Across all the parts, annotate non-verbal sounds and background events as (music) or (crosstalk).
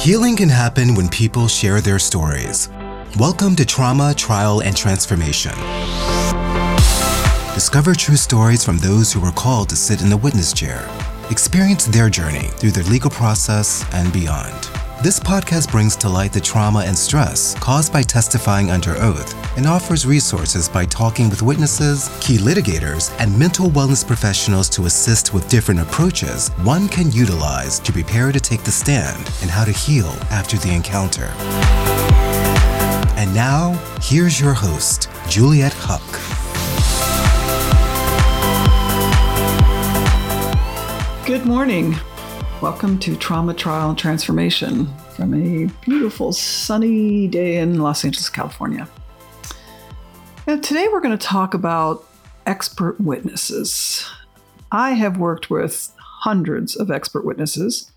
Healing can happen when people share their stories. Welcome to Trauma, Trial, and Transformation. Discover true stories from those who were called to sit in the witness chair. Experience their journey through the legal process and beyond. This podcast brings to light the trauma and stress caused by testifying under oath and offers resources by talking with witnesses, key litigators, and mental wellness professionals to assist with different approaches one can utilize to prepare to take the stand and how to heal after the encounter. And now, here's your host, Juliet Huck. Good morning. Welcome to Trauma Trial Transformation from a beautiful sunny day in Los Angeles, California. And today we're going to talk about expert witnesses. I have worked with hundreds of expert witnesses.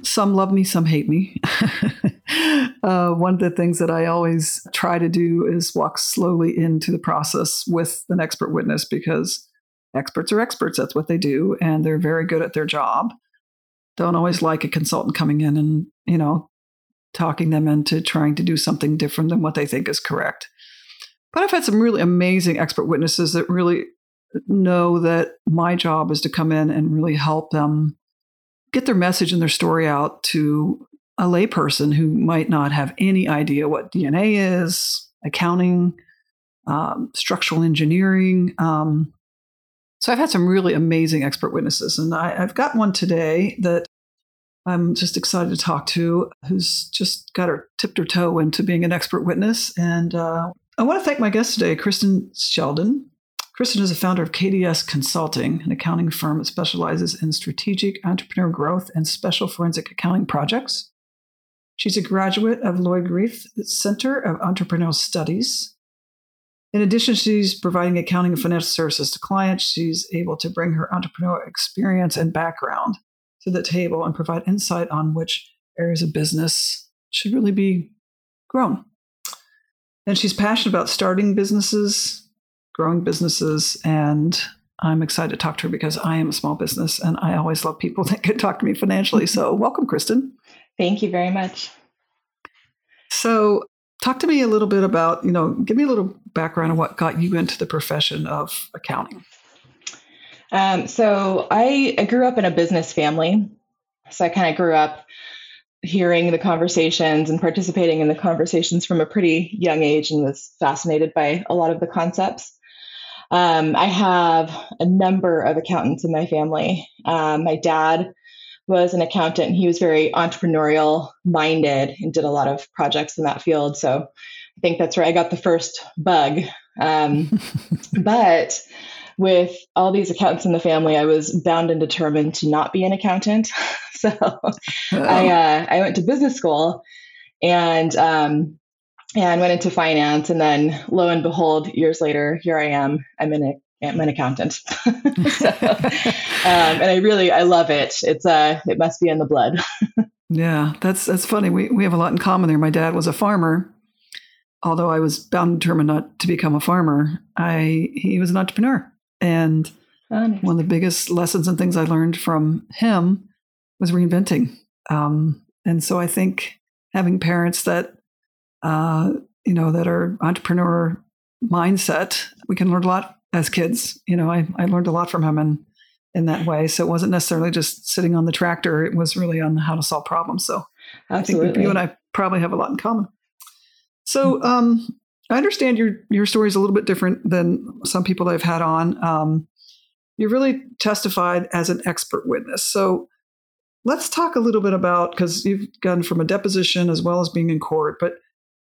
Some love me, some hate me. (laughs) uh, one of the things that I always try to do is walk slowly into the process with an expert witness because experts are experts. That's what they do, and they're very good at their job. Don't always like a consultant coming in and, you know, talking them into trying to do something different than what they think is correct. But I've had some really amazing expert witnesses that really know that my job is to come in and really help them get their message and their story out to a layperson who might not have any idea what DNA is, accounting, um, structural engineering. Um, so I've had some really amazing expert witnesses, and I, I've got one today that I'm just excited to talk to, who's just got her tipped her toe into being an expert witness, and uh, I want to thank my guest today, Kristin Shelton. Kristin is a founder of KDS Consulting, an accounting firm that specializes in strategic entrepreneur growth and special forensic accounting projects. She's a graduate of Lloyd Greif Center of Entrepreneurial Studies. In addition, she's providing accounting and financial services to clients. She's able to bring her entrepreneurial experience and background to the table and provide insight on which areas of business should really be grown. And she's passionate about starting businesses, growing businesses, and I'm excited to talk to her because I am a small business and I always love people (laughs) that can talk to me financially. So, (laughs) welcome, Kristin. Thank you very much. So, talk to me a little bit about, you know, give me a little background on what got you into the profession of accounting. Um, so, I, I grew up in a business family. So, I kind of grew up hearing the conversations and participating in the conversations from a pretty young age and was fascinated by a lot of the concepts. Um, I have a number of accountants in my family. Um, my dad was an accountant. He was very entrepreneurial minded and did a lot of projects in that field. So I think that's where I got the first bug. Um, (laughs) but with all these accountants in the family, I was bound and determined to not be an accountant. (laughs) so oh. I uh, I went to business school and um, and went into finance, and then lo and behold, years later, here I am. I'm an I'm an accountant, (laughs) so, um, and I really I love it. It's uh it must be in the blood. (laughs) yeah, that's that's funny. We we have a lot in common there. My dad was a farmer. Although I was bound and determined not to become a farmer, I he was an entrepreneur. And one of the biggest lessons and things I learned from him was reinventing. Um, and so I think having parents that, uh, you know, that are entrepreneur mindset, we can learn a lot as kids. You know, I, I learned a lot from him in, in that way. So it wasn't necessarily just sitting on the tractor. It was really on how to solve problems. So Absolutely. I think you and I probably have a lot in common. So um, I understand your your story is a little bit different than some people I've had on. Um, you really testified as an expert witness. So Let's talk a little bit about because you've gone from a deposition as well as being in court, but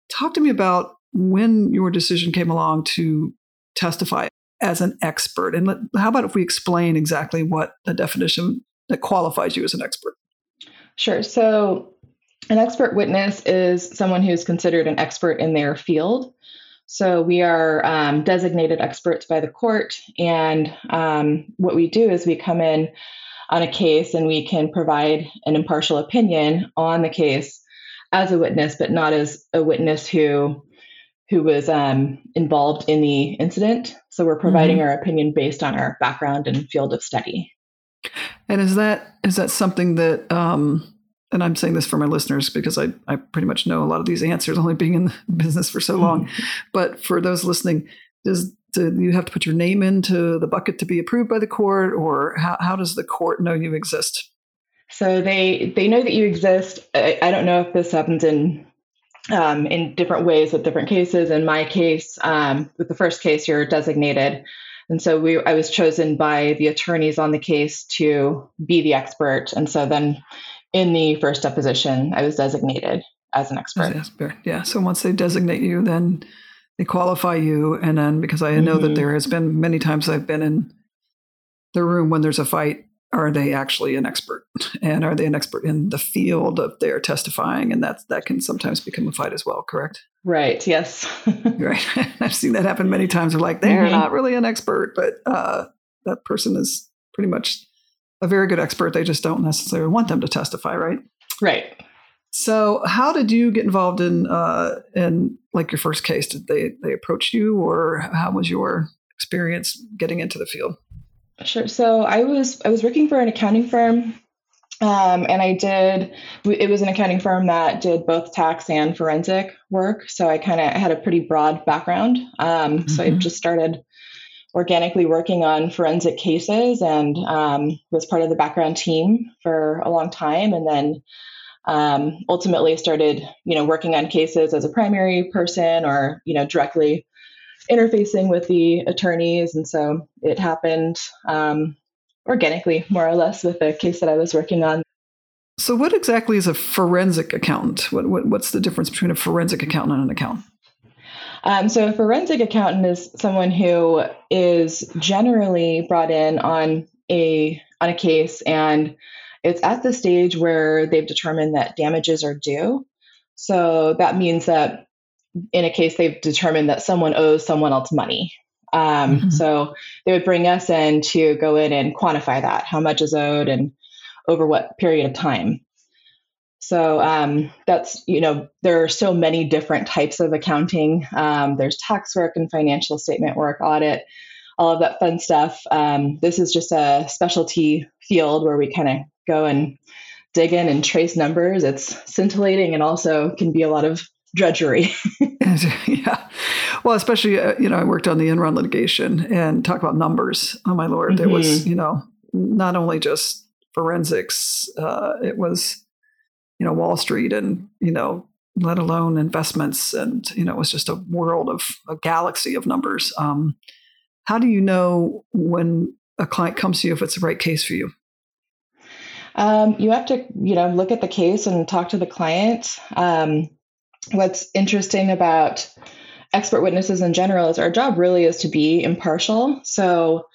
talk to me about when your decision came along to testify as an expert. And let, how about if we explain exactly what the definition that qualifies you as an expert? Sure. So, an expert witness is someone who's considered an expert in their field. So, we are um, designated experts by the court. And um, what we do is we come in on a case and we can provide an impartial opinion on the case as a witness, but not as a witness who who was um, involved in the incident. So we're providing mm-hmm. our opinion based on our background and field of study. And is that is that something that um, and I'm saying this for my listeners because I, I pretty much know a lot of these answers, only being in the (laughs) business for so long. (laughs) But for those listening, does do you have to put your name into the bucket to be approved by the court, or how, how does the court know you exist? So they they know that you exist. I, I don't know if this happens in um, in different ways with different cases. In my case, um, with the first case, you're designated, and so we I was chosen by the attorneys on the case to be the expert. And so then in the first deposition, I was designated as an expert. As expert. Yeah. So once they designate you, then they qualify you. And then because I know mm-hmm. that there has been many times I've been in the room when there's a fight, are they actually an expert? (laughs) And are they an expert in the field of their testifying? And that that can sometimes become a fight as well, correct? Right. Yes. (laughs) right. (laughs) I've seen that happen many times. They're like, they're mm-hmm. not really an expert, but uh, that person is pretty much a very good expert. They just don't necessarily want them to testify, right? Right. So, how did you get involved in uh, in like your first case? Did they they approach you, or how was your experience getting into the field? Sure. So, I was I was working for an accounting firm, um, and I did. It was an accounting firm that did both tax and forensic work. So, I kind of had a pretty broad background. Um, mm-hmm. So, I just started organically working on forensic cases and um, was part of the background team for a long time. And then um, ultimately started you know working on cases as a primary person or you know directly interfacing with the attorneys. And so it happened um, organically more or less with the case that i was working on. So what exactly is a forensic accountant? What, what, what's the difference between a forensic accountant and an accountant um, so, a forensic accountant is someone who is generally brought in on a on a case, and it's at the stage where they've determined that damages are due. So that means that in a case they've determined that someone owes someone else money. Um, mm-hmm. So they would bring us in to go in and quantify that, how much is owed, and over what period of time. So um, that's, you know, there are so many different types of accounting. Um, there's tax work and financial statement work, audit, all of that fun stuff. Um, this is just a specialty field where we kind of go and dig in and trace numbers. It's scintillating and also can be a lot of drudgery. (laughs) yeah. Well, especially, uh, you know, I worked on the Enron litigation and talk about numbers. Oh, my Lord. Mm-hmm. It was, you know, not only just forensics, uh, it was you know Wall Street and you know let alone investments and you know it was just a world of a galaxy of numbers. Um, how do you know when a client comes to you if it's the right case for you? Um, you have to you know look at the case and talk to the client. Um, what's interesting about expert witnesses in general is our job really is to be impartial. So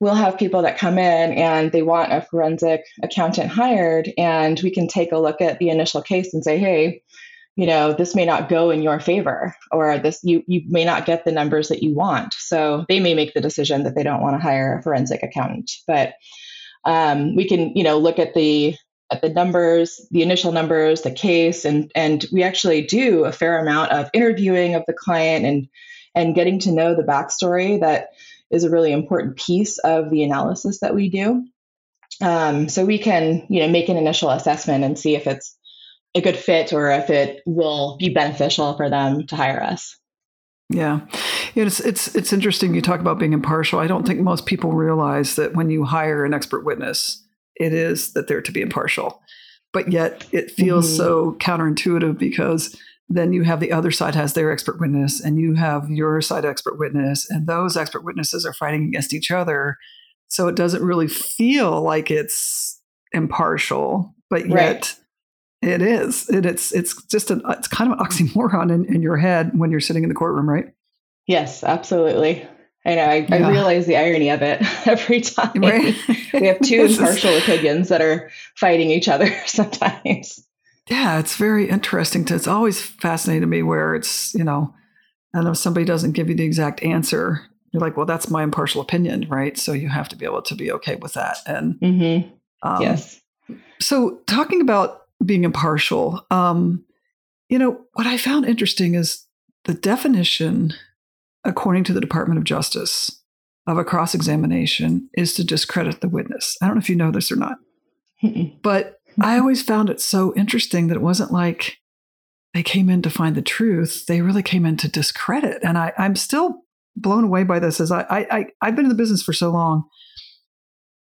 we'll have people that come in and they want a forensic accountant hired and we can take a look at the initial case and say hey you know this may not go in your favor or this you you may not get the numbers that you want. So they may make the decision that they don't want to hire a forensic accountant but um, we can you know look at the at the numbers the initial numbers the case and and we actually do a fair amount of interviewing of the client and and getting to know the backstory that is a really important piece of the analysis that we do. Um, so we can, you know, make an initial assessment and see if it's a good fit or if it will be beneficial for them to hire us. Yeah, it's it's it's interesting. You talk about being impartial. I don't think most people realize that when you hire an expert witness, it is that they're to be impartial, but yet it feels mm-hmm. so counterintuitive because then you have the other side has their expert witness and you have your side expert witness and those expert witnesses are fighting against each other so it doesn't really feel like it's impartial but yet right. it is it, it's it's just an it's kind of an oxymoron in, in your head when you're sitting in the courtroom right yes absolutely I know. I, yeah. I, realize the irony of it (laughs) every time. Right? we have two (laughs) impartial opinions that are fighting each other (laughs) sometimes yeah, it's very interesting. To, it's always fascinated me where it's, you know, and if somebody doesn't give you the exact answer, you're like, well, that's my impartial opinion, right? So you have to be able to be okay with that. And mm-hmm. um, yes. So talking about being impartial, um, you know, what I found interesting is the definition, according to the Department of Justice, of a cross examination is to discredit the witness. I don't know if you know this or not, but I always found it so interesting that it wasn't like they came in to find the truth. They really came in to discredit. And I, I'm still blown away by this as I, I, I, have been in the business for so long.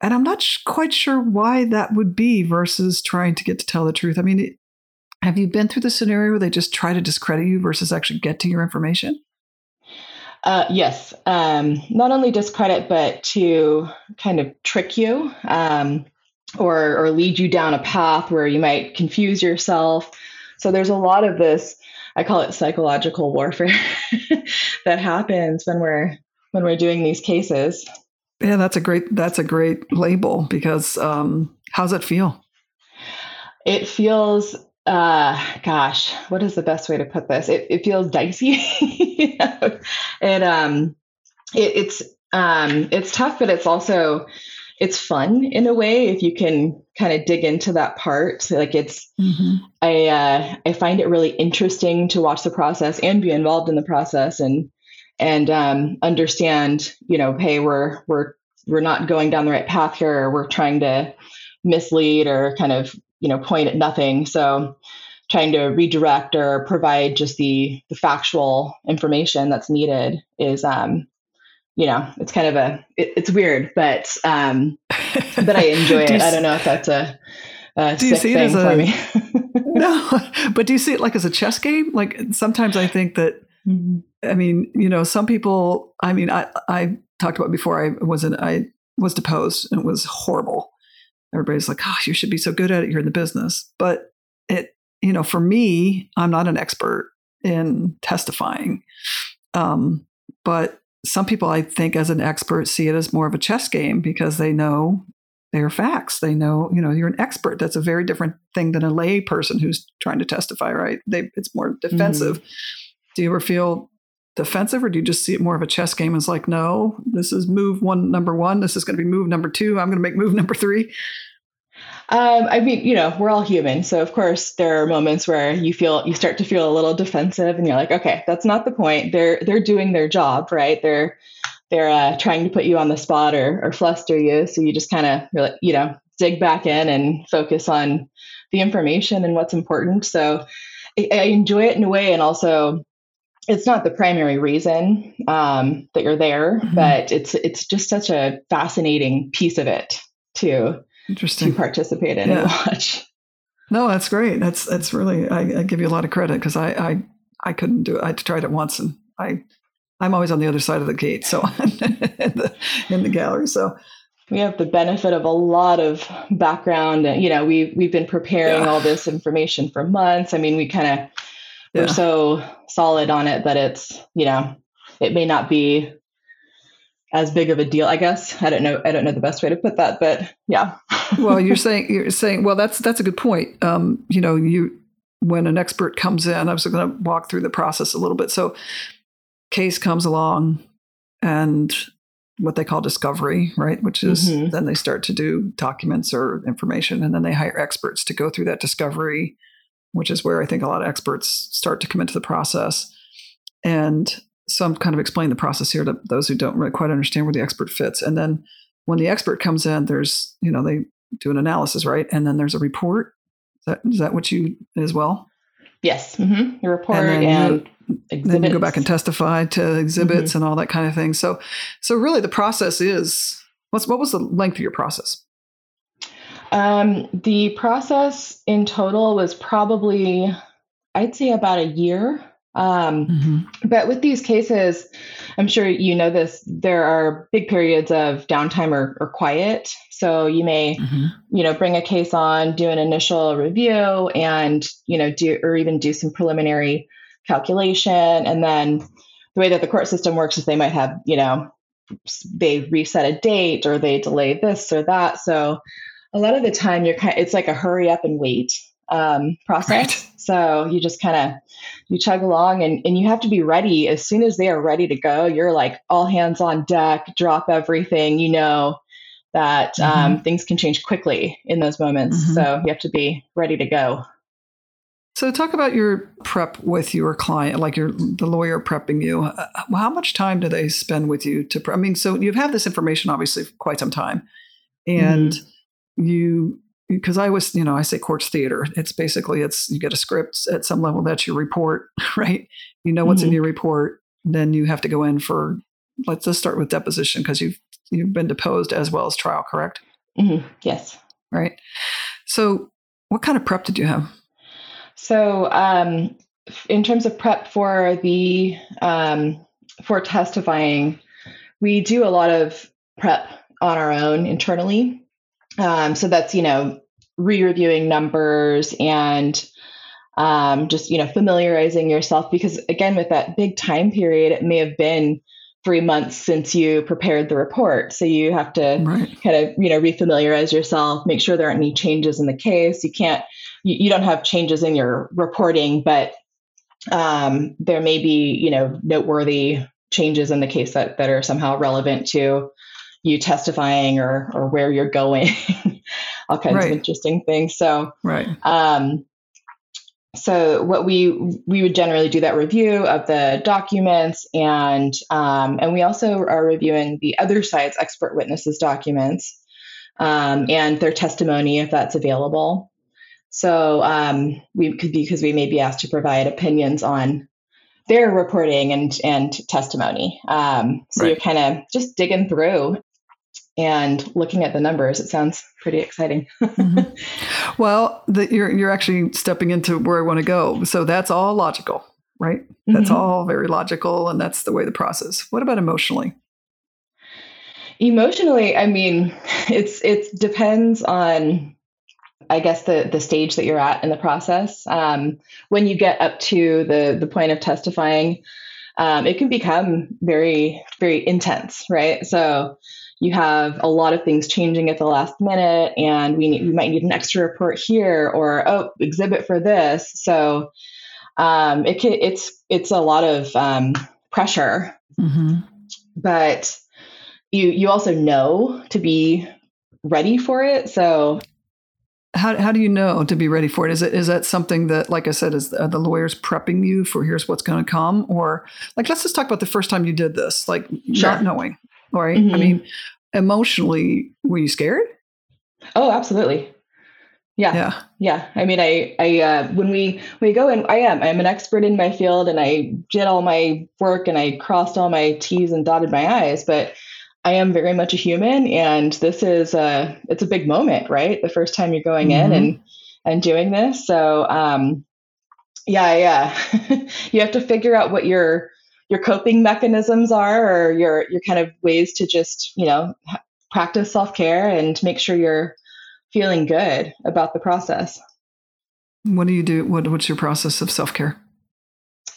And I'm not sh- quite sure why that would be versus trying to get to tell the truth. I mean, it, have you been through the scenario where they just try to discredit you versus actually get to your information? Uh, yes. Um, not only discredit, but to kind of trick you um, or, or lead you down a path where you might confuse yourself. So there's a lot of this, I call it psychological warfare (laughs) that happens when we're when we're doing these cases. Yeah, that's a great that's a great label because um, how's it feel? It feels uh gosh what is the best way to put this it, it feels dicey (laughs) you know? and um it, it's um it's tough but it's also it's fun in a way if you can kind of dig into that part. Like it's mm-hmm. i uh i find it really interesting to watch the process and be involved in the process and and um understand you know hey we're we're we're not going down the right path here. Or we're trying to mislead or kind of you know point at nothing. So trying to redirect or provide just the the factual information that's needed is um you know it's kind of a it, it's weird but um but i (laughs) enjoy it i don't know if that's a, a do you see it as a, me (laughs) no (laughs) but do you see it like as a chess game like sometimes i think that mm-hmm. i mean you know some people i mean i i talked about before i wasn't i was deposed and it was horrible everybody's like, oh, you should be so good at it. You're in the business. But it, you know, for me, I'm not an expert in testifying. Um, but some people, I think, as an expert, see it as more of a chess game because they know their facts. They know, you know, you're an expert. That's a very different thing than a lay person who's trying to testify, right? They, it's more defensive. Mm-hmm. Do you ever feel defensive or do you just see it more of a chess game as like no this is move one number one this is going to be move number two i'm going to make move number three um, I mean, you know, we're all human. So of course there are moments where you feel you start to feel a little defensive and you're like, okay, that's not the point. They're they're doing their job, right? They're they're uh, trying to put you on the spot or or fluster you. So you just kind of really, you know, dig back in and focus on the information and what's important. So I, I enjoy it in a way and also it's not the primary reason um, that you're there, mm-hmm. but it's it's just such a fascinating piece of it too. Interesting. To participate in yeah. and watch. No, that's great. That's that's really I, I give you a lot of credit because I, I I couldn't do it. I tried it once and I I'm always on the other side of the gate, so (laughs) in the in the gallery. So we have the benefit of a lot of background you know we we've been preparing yeah. all this information for months i mean we kind of we're so solid on it that it's you know it may not be as big of a deal i guess i don't know i don't know the best way to put that but yeah well you're saying you're saying well that's that's a good point um, you know you when an expert comes in i was going to walk through the process a little bit so case comes along and what they call discovery right which is mm-hmm. then they start to do documents or information and then they hire experts to go through that discovery which is where I think a lot of experts start to come into the process. And so I'm kind of explaining the process here to those who don't really quite understand where the expert fits. And then when the expert comes in, there's, you know, they do an analysis, right? And then there's a report. Is that, is that what you as well? Yes. Mm-hmm. Your report and, and you, then you go back and testify to exhibits mm-hmm. and all that kind of thing. So, so really the process is, what's, what was the length of your process? Um, the process in total was probably, I'd say, about a year. Um, mm-hmm. But with these cases, I'm sure you know this, there are big periods of downtime or, or quiet. So you may, mm-hmm. you know, bring a case on, do an initial review, and you know, do or even do some preliminary calculation, and then the way that the court system works is they might have, you know, they reset a date or they delay this or that. So a lot of the time you're kind of, it's like a hurry up and wait um, process. Right. So you just kind of you chug along and, and you have to be ready as soon as they are ready to go. You're like all hands on deck, drop everything. You know that um, mm-hmm. um, things can change quickly in those moments. Mm-hmm. So you have to be ready to go. So talk about your prep with your client, like your the lawyer prepping you. Uh, how much time do they spend with you to prep? I mean, so you've had this information obviously for quite some time, and mm-hmm. you because I was, you know, I say courts theater. It's basically it's you get a script at some level. That's your report, (laughs) right? You know what's mm-hmm. in your report. Then you have to go in for. Let's just start with deposition because you've you've been deposed as well as trial, correct? Mm-hmm. Yes. Right. So, what kind of prep did you have? So, um, in terms of prep for the um, for testifying, we do a lot of prep on our own internally. Um, so that's you know re-reviewing numbers and um, just you know familiarizing yourself because again with that big time period, it may have been three months since you prepared the report. So you have to right. kind of, you know, refamiliarize yourself, make sure there aren't any changes in the case. You can't, you, you don't have changes in your reporting, but um, there may be, you know, noteworthy changes in the case that, that are somehow relevant to you testifying or, or where you're going, (laughs) all kinds right. of interesting things. So, right. Um, so what we we would generally do that review of the documents and um, and we also are reviewing the other side's expert witnesses documents um, and their testimony if that's available so um, we could because we may be asked to provide opinions on their reporting and and testimony um, so right. you're kind of just digging through and looking at the numbers, it sounds pretty exciting. (laughs) mm-hmm. Well, the, you're you're actually stepping into where I want to go. So that's all logical, right? That's mm-hmm. all very logical, and that's the way the process. What about emotionally? Emotionally, I mean, (laughs) it's it depends on, I guess the the stage that you're at in the process. Um, when you get up to the the point of testifying, um, it can become very very intense, right? So you have a lot of things changing at the last minute and we, need, we might need an extra report here or oh exhibit for this so um, it can, it's it's a lot of um, pressure mm-hmm. but you you also know to be ready for it so how, how do you know to be ready for it? Is it is that something that, like I said, is the, the lawyers prepping you for here's what's going to come, or like let's just talk about the first time you did this, like sure. not knowing right? Mm-hmm. I mean, emotionally, were you scared? Oh, absolutely. Yeah. Yeah. Yeah. I mean, I, I, uh, when we, we go in, I am, I'm an expert in my field and I did all my work and I crossed all my T's and dotted my I's, but I am very much a human and this is a, it's a big moment, right? The first time you're going mm-hmm. in and, and doing this. So, um, yeah, yeah. (laughs) you have to figure out what your, your coping mechanisms are or your your kind of ways to just you know practice self-care and make sure you're feeling good about the process. What do you do what, what's your process of self-care?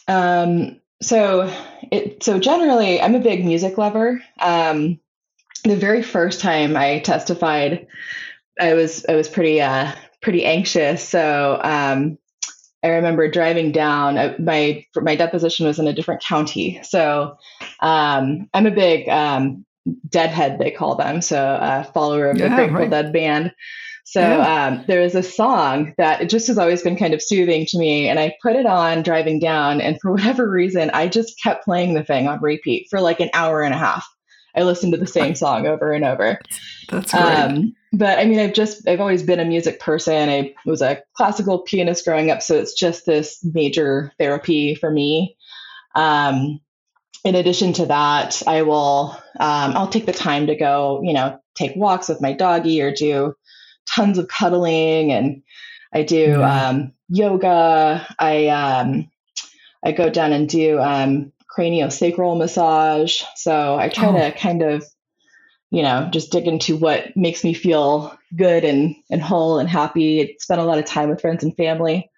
Um, so it so generally i'm a big music lover. Um, the very first time i testified i was i was pretty uh pretty anxious. So um, I remember driving down. Uh, my my deposition was in a different county, so um, I'm a big um, Deadhead, they call them, so a follower of yeah, the Grateful right. Dead band. So yeah. um, there was a song that it just has always been kind of soothing to me, and I put it on driving down, and for (laughs) whatever reason, I just kept playing the thing on repeat for like an hour and a half. I listened to the same song over and over. That's great. Um, but I mean, I've just, I've always been a music person. I was a classical pianist growing up. So it's just this major therapy for me. Um, in addition to that, I will, um, I'll take the time to go, you know, take walks with my doggy or do tons of cuddling. And I do um, yoga. I, um, I go down and do um, craniosacral massage. So I try oh. to kind of you know, just dig into what makes me feel good and, and whole and happy. Spend a lot of time with friends and family,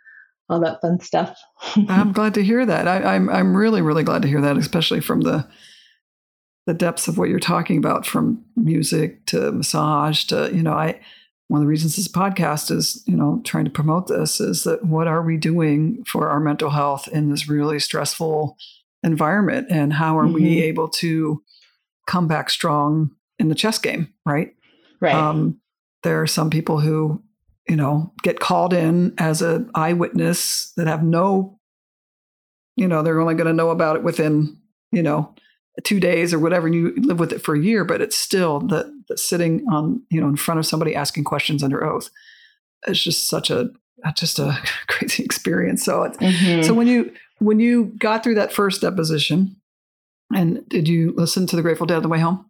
all that fun stuff. (laughs) I'm glad to hear that. I, I'm I'm really really glad to hear that, especially from the the depths of what you're talking about, from music to massage to you know, I one of the reasons this podcast is you know trying to promote this is that what are we doing for our mental health in this really stressful environment, and how are mm-hmm. we able to come back strong in the chess game, right? Right. Um, there are some people who you know, get called in as an eyewitness that have no, you know, they're only going to know about it within, you know, two days or whatever, and you live with it for a year, but it's still that sitting on, you know, in front of somebody asking questions under oath. It's just such a, just a (laughs) crazy experience. So, mm-hmm. so when you, when you got through that first deposition, and did you listen to the Grateful Dead on the way home?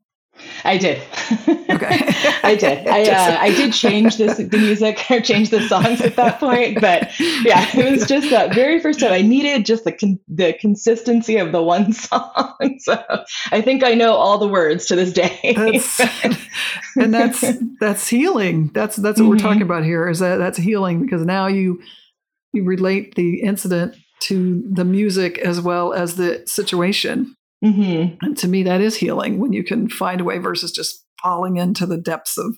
I did. Okay. (laughs) I did. I (laughs) uh, I did change this the music or change the songs at that point, but yeah, it was just that very first time I needed just the con- the consistency of the one (laughs) song. So I think I know all the words to this day. That's, and that's that's healing. That's that's what mm-hmm. we're talking about here. Is that that's healing because now you you relate the incident to the music as well as the situation Mm-hmm. And to me, that is healing when you can find a way versus just falling into the depths of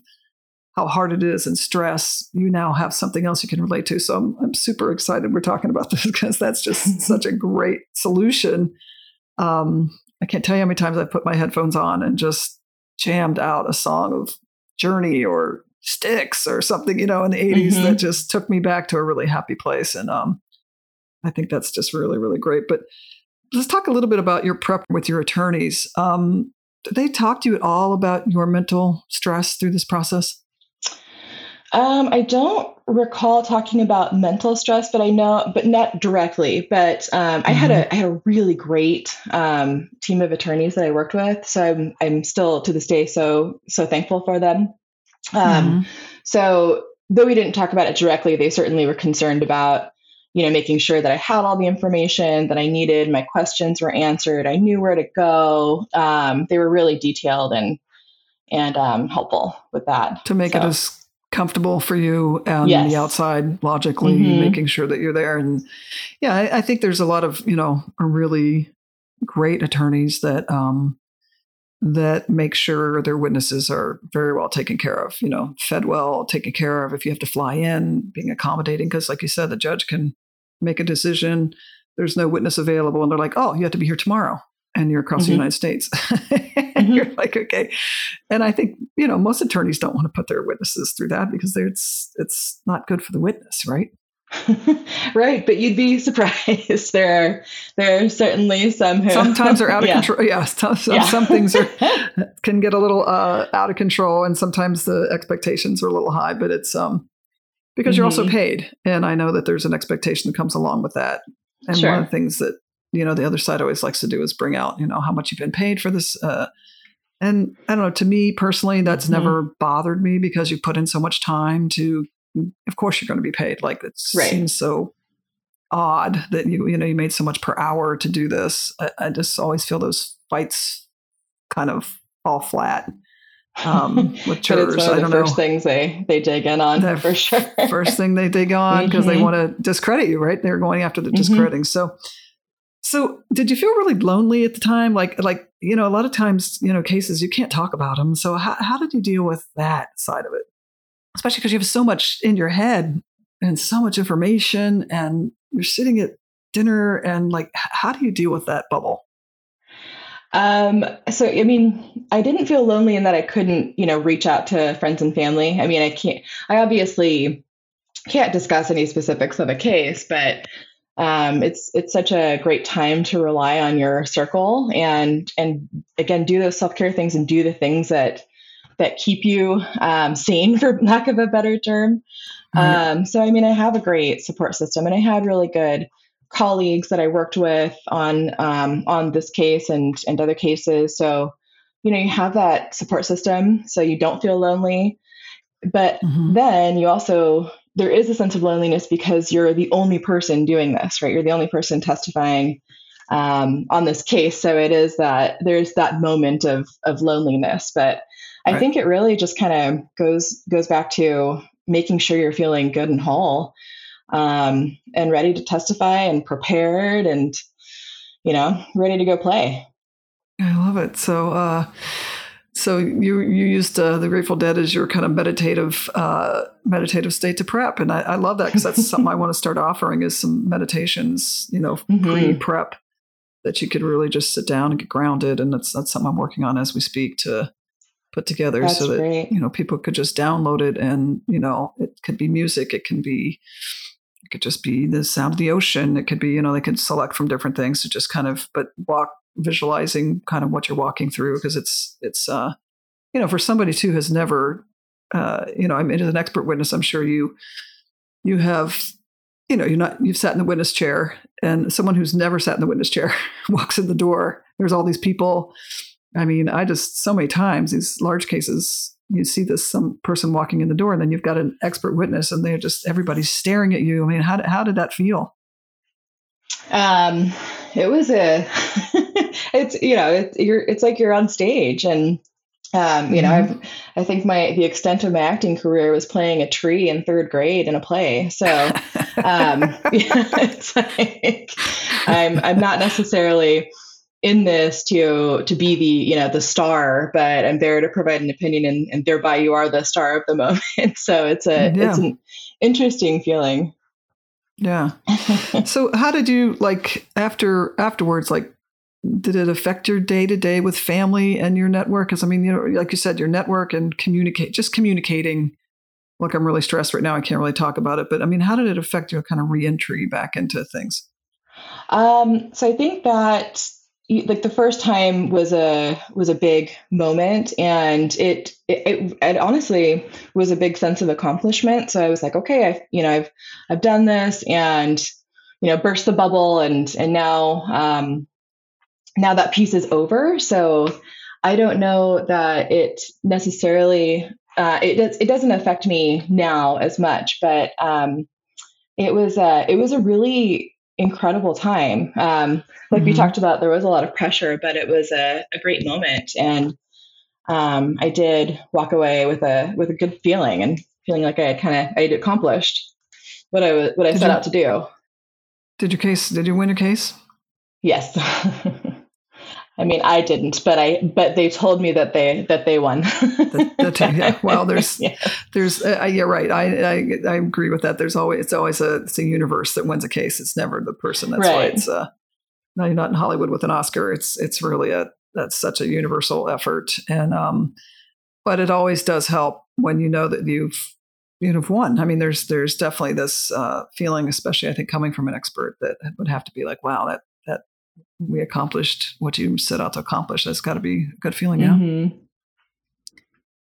how hard it is and stress. You now have something else you can relate to. So I'm, I'm super excited we're talking about (laughs) this because that's just (laughs) such a great solution. Um, I can't tell you how many times I've put my headphones on and just jammed out a song of Journey or Styx or something, you know, in the 80s mm-hmm. that just took me back to a really happy place. And um, I think that's just really, really great. But let's talk a little bit about your prep with your attorneys. Um, did they talk to you at all about your mental stress through this process? Um, I don't recall talking about mental stress, but I know, but not directly. But um, mm-hmm. I had a mm-hmm. Had a really great um, team of attorneys that I worked with, so I'm I'm still to this day so so thankful for them. Um, mm-hmm. So though we didn't talk about it directly, they certainly were concerned about you know, making sure that I had all the information that I needed, my questions were answered, I knew where to go. Um, they were really detailed and and um, helpful with that to make so. it as comfortable for you on yes. the outside logically mm-hmm. making sure that you're there and yeah I, I, think there's a lot of you know really great attorneys that um that make sure their witnesses are very well taken care of you know fed well taken care of if you have to fly in being accommodating because like you said the judge can make a decision. There's no witness available. And they're like, oh, you have to be here tomorrow. And you're across mm-hmm. the United States. (laughs) and mm-hmm. you're like, okay. And I think, you know, most attorneys don't want to put their witnesses through that because it's it's not good for the witness, right? (laughs) right, but you'd be (laughs) surprised. There are there are certainly some who sometimes are out of yeah. control. Yeah, some, yeah. some things are can get a little uh, out of control, and sometimes the expectations are a little high. But it's um, because mm-hmm. you're also mm-hmm. paid. And I know that there's an expectation that comes along with that. And sure. one of the things that, you know, the other side always likes to do is bring out, you know, how much you've been paid for this. Uh, and I don't know, to me personally, that's mm-hmm. never bothered me because you put in so much time to, of course, you're going to be paid. Like it right. seems so odd that you, you know, you made so much per hour to do this. I, I just always feel those fights kind of fall flat um, (laughs) with it's one of the first know. things they they dig in on the for sure. first thing they dig on because mm-hmm. they want to discredit you, right? They're going after the mm-hmm. discrediting. So, so did you feel really lonely at the time? Like, like you know, a lot of times, you know, cases you can't talk about them. So, how how did you deal with that side of it? Especially because you have so much in your head and so much information, and you're sitting at dinner, and like, how do you deal with that bubble? Um, so I mean, I didn't feel lonely in that I couldn't, you know, reach out to friends and family. I mean, I can't. I obviously can't discuss any specifics of a case, but um, it's it's such a great time to rely on your circle and and again do those self care things and do the things that that keep you um, sane, for lack of a better term. Mm-hmm. Um, so I mean, I have a great support system, and I had really good colleagues that I worked with on um, on this case and and other cases. So, you know, you have that support system, so you don't feel lonely. But mm-hmm. then you also there is a sense of loneliness because you're the only person doing this, right? You're the only person testifying um, on this case. So it is that there's that moment of of loneliness. But I right. think it really just kind of goes goes back to making sure you're feeling good and whole um, and ready to testify and prepared and you know ready to go play i love it so uh so you you used uh, the Grateful Dead as your kind of meditative uh, meditative state to prep, and I, I love that because that's something I want to start offering is some meditations, you know, (laughs) mm-hmm. pre prep that you could really just sit down and get grounded, and that's that's something I'm working on as we speak to put together That's so that great. you know people could just download it and you know it could be music it can be could just be the sound of the ocean. It could be you know they could select from different things to just kind of but walk visualizing kind of what you're walking through because it's it's uh you know for somebody too has never uh you know i mean as an expert witness i'm sure you you have you know you're not you've sat in the witness chair and someone who's never sat in the witness chair (laughs) walks in the door. There's all these people. I mean i just so many times these large cases you see this some person walking in the door and then you've got an expert witness and they're just everybody's staring at you i mean how, how did that feel Um, it was a, (laughs) it's you know, it's you're it's like you're on stage, and um, you know, Mhm. I've I think my the extent of my acting career was playing a tree in third grade in a play. So (laughs) um, (laughs) yeah, it's like I'm I'm not necessarily in this to to be the you know the star, but I'm there to provide an opinion, and, and thereby you are the star of the (laughs) moment. So it's a Yeah. it's an interesting feeling. yeah (laughs) so how did you like after afterwards like did it affect your day to day with family and your network because i mean you know like you said your network and communicate just communicating look i'm really stressed right now i can't really talk about it but i mean how did it affect your kind of reentry back into things Um, so I think that like the first time was a was a big moment, and it it, it honestly was a big sense of accomplishment. So I was like, okay, I you know I've I've done this, and you know burst the bubble, and and now um, now that piece is over. So I don't know that it necessarily uh, it does it doesn't affect me now as much, but um, it was a it was a really incredible time. Um, like we Mhm. talked about, there was a lot of pressure, but it was a, a great moment, and um, I did walk away with a with a good feeling and feeling like I had kind of I had accomplished what I was what I Did set you- out to do. did your case did you win your case Yes. (laughs) I mean, I didn't, but I but they told me that they that they won. The- the (laughs) yeah. Well, there's- (laughs) Yeah. there's uh, yeah right I, I i agree with that there's always it's always a it's a universe that wins a case it's never the person that's why Right. it's uh no you're not in hollywood with an oscar it's it's really a that's such a universal effort and um but it always does help when you know that you've you've won i mean there's there's definitely this uh feeling especially i think coming from an expert that would have to be like wow that we accomplished what you set out to accomplish that's got to be a good feeling yeah Mhm.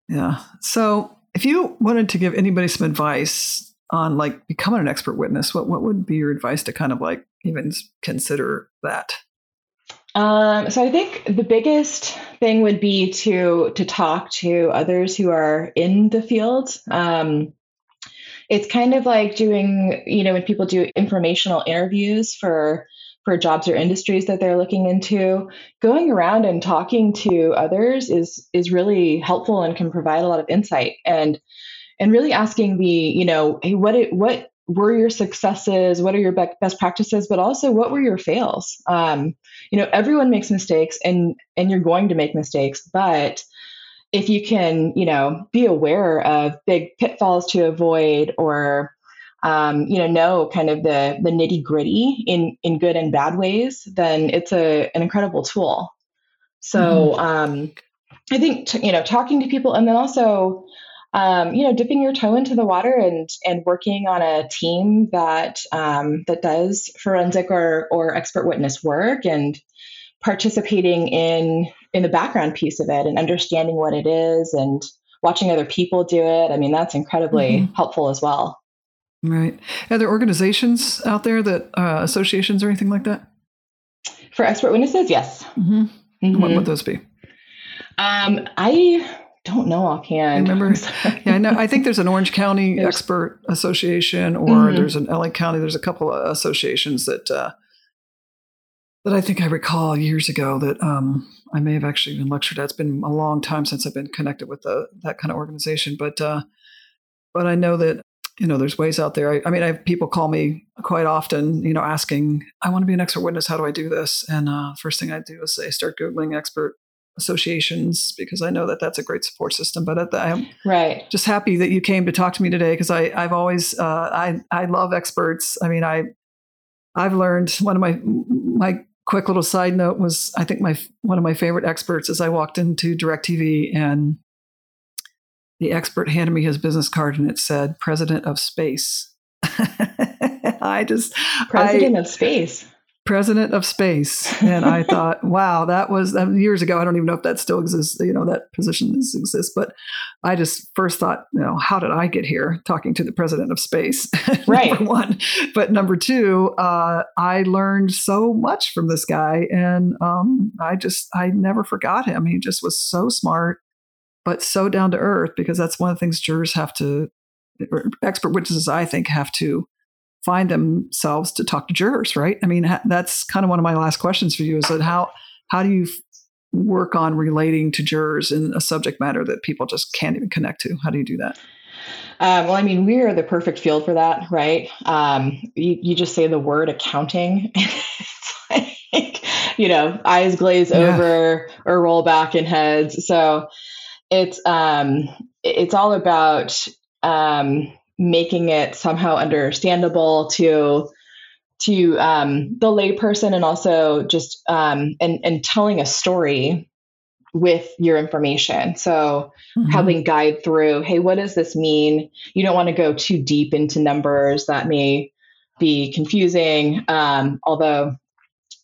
yeah. So if you wanted to give anybody some advice on like becoming an expert witness, what, what would be your advice to kind of like even consider that? Um, so I think the biggest thing would be to to talk to others who are in the field. Um, it's kind of like doing, you know, when people do informational interviews for for jobs or industries that they're looking into, going around and talking to others is is really helpful and can provide a lot of insight and and really asking the, you know, hey, what it, what were your successes? What are your be- best practices? But also, what were your fails? Um, you know everyone makes mistakes and and you're going to make mistakes but if you can you know be aware of big pitfalls to avoid or um, you know know kind of the the nitty gritty in in good and bad ways then it's a an incredible tool. So um, i think t- you know talking to people and then also um, you know dipping your toe into the water and and working on a team that um, that does forensic or or expert witness work and participating in in the background piece of it and understanding what it is and watching other people do it. I mean that's incredibly Mhm. helpful as well Right. Are there organizations out there that uh, associations or anything like that? for expert witnesses yes Mm-hmm. What Mhm. would those be? um, i don't know offhand Remember- I'm sorry. (laughs) Yeah, I know. I think there's an Orange County (laughs) There's- Expert Association, or Mhm. there's an LA County. There's a couple of associations that uh, that I think I recall years ago that um, I may have actually been lectured at. It's been a long time since I've been connected with the, that kind of organization, but uh, but I know that you know there's ways out there. I, I mean, I have people call me quite often, you know, asking, "I want to be an expert witness. How do I do this?" And uh, first thing I do is say, start googling expert associations because I know that that's a great support system. But at the, I'm right just happy that you came to talk to me today because I I've always uh, I I love experts. I mean I I've learned one of my my quick little side note was I think my one of my favorite experts is I walked into Directv and the expert handed me his business card and it said president of space. (laughs) I just president I, of space. President of space. And i (laughs) thought wow that was years ago. I don't even know if that still exists you know that position exists but i just first thought you know how did i get here talking to the president of space? (laughs) Right. number one. But number two uh, i learned so much from this guy and um, i just i never forgot him. He just was so smart but so down to earth because that's one of the things jurors have to expert witnesses i think have to find themselves to talk to jurors, right? I mean, that's kind of one of my last questions for you is that how how do you work on relating to jurors in a subject matter that people just can't even connect to? How do you do that? Um, well, I mean, we are the perfect field for that, right? Um, you, you just say the word accounting. (laughs) it's like, you know, eyes glaze yeah. over or roll back in heads. So it's um, it's all about um, making it somehow understandable to to um, the layperson and also just um, and and telling a story with your information. So mm-hmm. helping guide through, hey, what does this mean? You don't want to go too deep into numbers that may be confusing. Um, although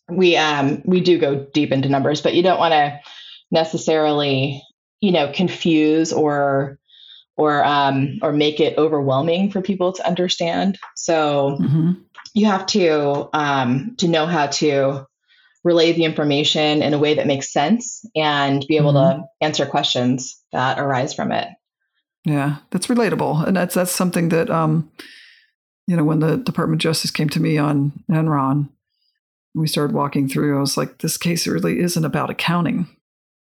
we um, we do go deep into numbers, but you don't want to necessarily, you know, confuse or or um, or make it overwhelming for people to understand. So mm-hmm. you have to um, to know how to relay the information in a way that makes sense and be able mm-hmm. to answer questions that arise from it. Yeah, that's relatable, and that's that's something that um, you know when the Department of Justice came to me on Enron, we started walking through. I was like, this case really isn't about accounting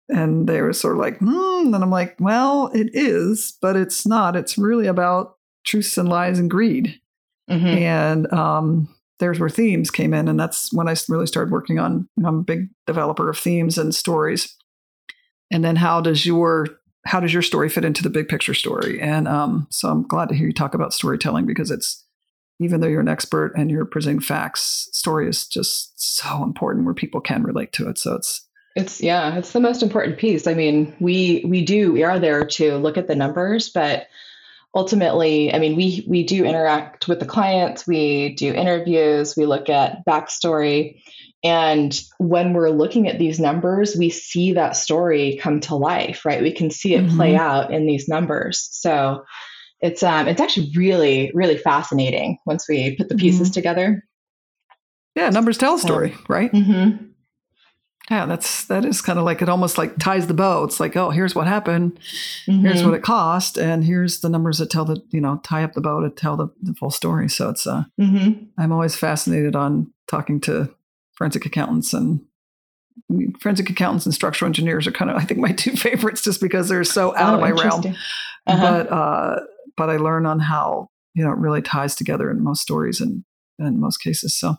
and they were sort of like, hmm. And I'm like, well, it is, but it's not. It's really about truths and lies and greed. Mm-hmm. And um, there's where themes came in. And that's when I really started working on, you know, I'm a big developer of themes and stories. And then how does your how does your story fit into the big picture story? And um, so I'm glad to hear you talk about storytelling because it's even though you're an expert and you're presenting facts, story is just so important where people can relate to it. So it's it's yeah, it's the most important piece. I mean, we we do we are there to look at the numbers, but ultimately, I mean, we we do interact with the clients, we do interviews, we look at backstory, and when we're looking at these numbers, we see that story come to life, right? We can see it mm-hmm. play out in these numbers. So it's um it's actually really really fascinating once we put the pieces mm-hmm. together. Yeah, numbers tell a story, right? Mm-hmm. Yeah, that's that is kind of like it almost like ties the bow. It's like, oh, here's what happened, mm-hmm. here's what it cost, and here's the numbers that tell the you know tie up the bow to tell the, the full story. So it's uh, mm-hmm. I'm always fascinated on talking to forensic accountants and forensic accountants and structural engineers are kind of I think my (laughs) two favorites just because they're so out oh, of my realm. Uh-huh. But uh, but I learn on how you know it really ties together in most stories and in most cases. So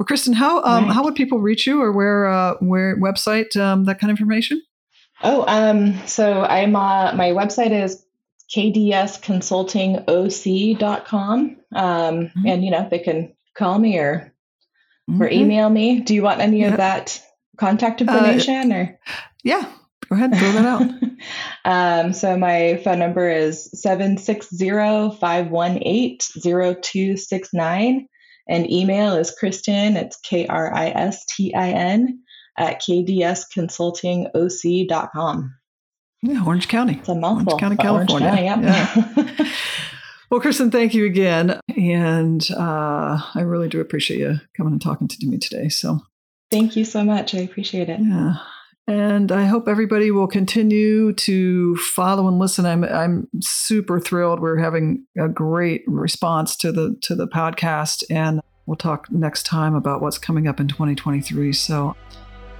well, Kristin, how um, right. how would people reach you, or where uh, where website um, that kind of information? Oh, um, so I'm uh, my website is kdsconsultingoc.com, um, mm-hmm. and you know they can call me or mm-hmm. or email me. Do you want any yeah. of that contact uh, information, uh, or yeah, go ahead, throw that out. (laughs) um, so my phone number is 760-518-0269. And email is Kristin, it's K R I S T I N, at kdsconsultingoc.com. Yeah, Orange County. It's a mouthful. Orange County, California. Orange County, yeah. (laughs) well, Kristin, thank you again. And uh, I really do appreciate you coming and talking to me today. So thank you so much. I appreciate it. Yeah. And I hope everybody will continue to follow and listen. I'm I'm super thrilled. We're having a great response to the to the podcast, and we'll talk next time about what's coming up in 2023. So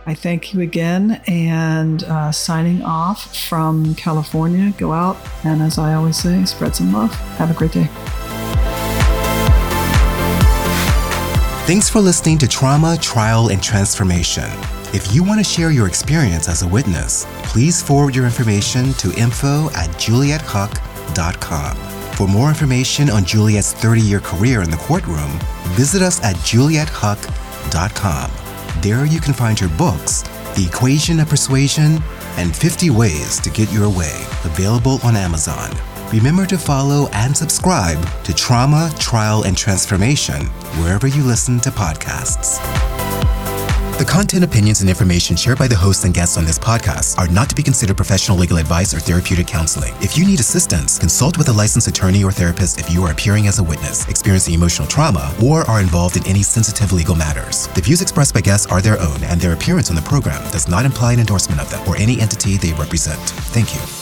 I thank you again, and uh, signing off from California. Go out and, as I always say, spread some love. Have a great day. Thanks for listening to Trauma, Trial, and Transformation. If you want to share your experience as a witness, please forward your information to info at juliethuck.com. For more information on Juliet's 30 year career in the courtroom, visit us at juliethuck.com. There you can find her books, The Equation of Persuasion and 50 Ways to Get Your Way, available on Amazon. Remember to follow and subscribe to Trauma, Trial, and Transformation wherever you listen to podcasts. The content, opinions, and information shared by the hosts and guests on this podcast are not to be considered professional legal advice or therapeutic counseling. If you need assistance, consult with a licensed attorney or therapist if you are appearing as a witness, experiencing emotional trauma, or are involved in any sensitive legal matters. The views expressed by guests are their own, and their appearance on the program does not imply an endorsement of them or any entity they represent. Thank you.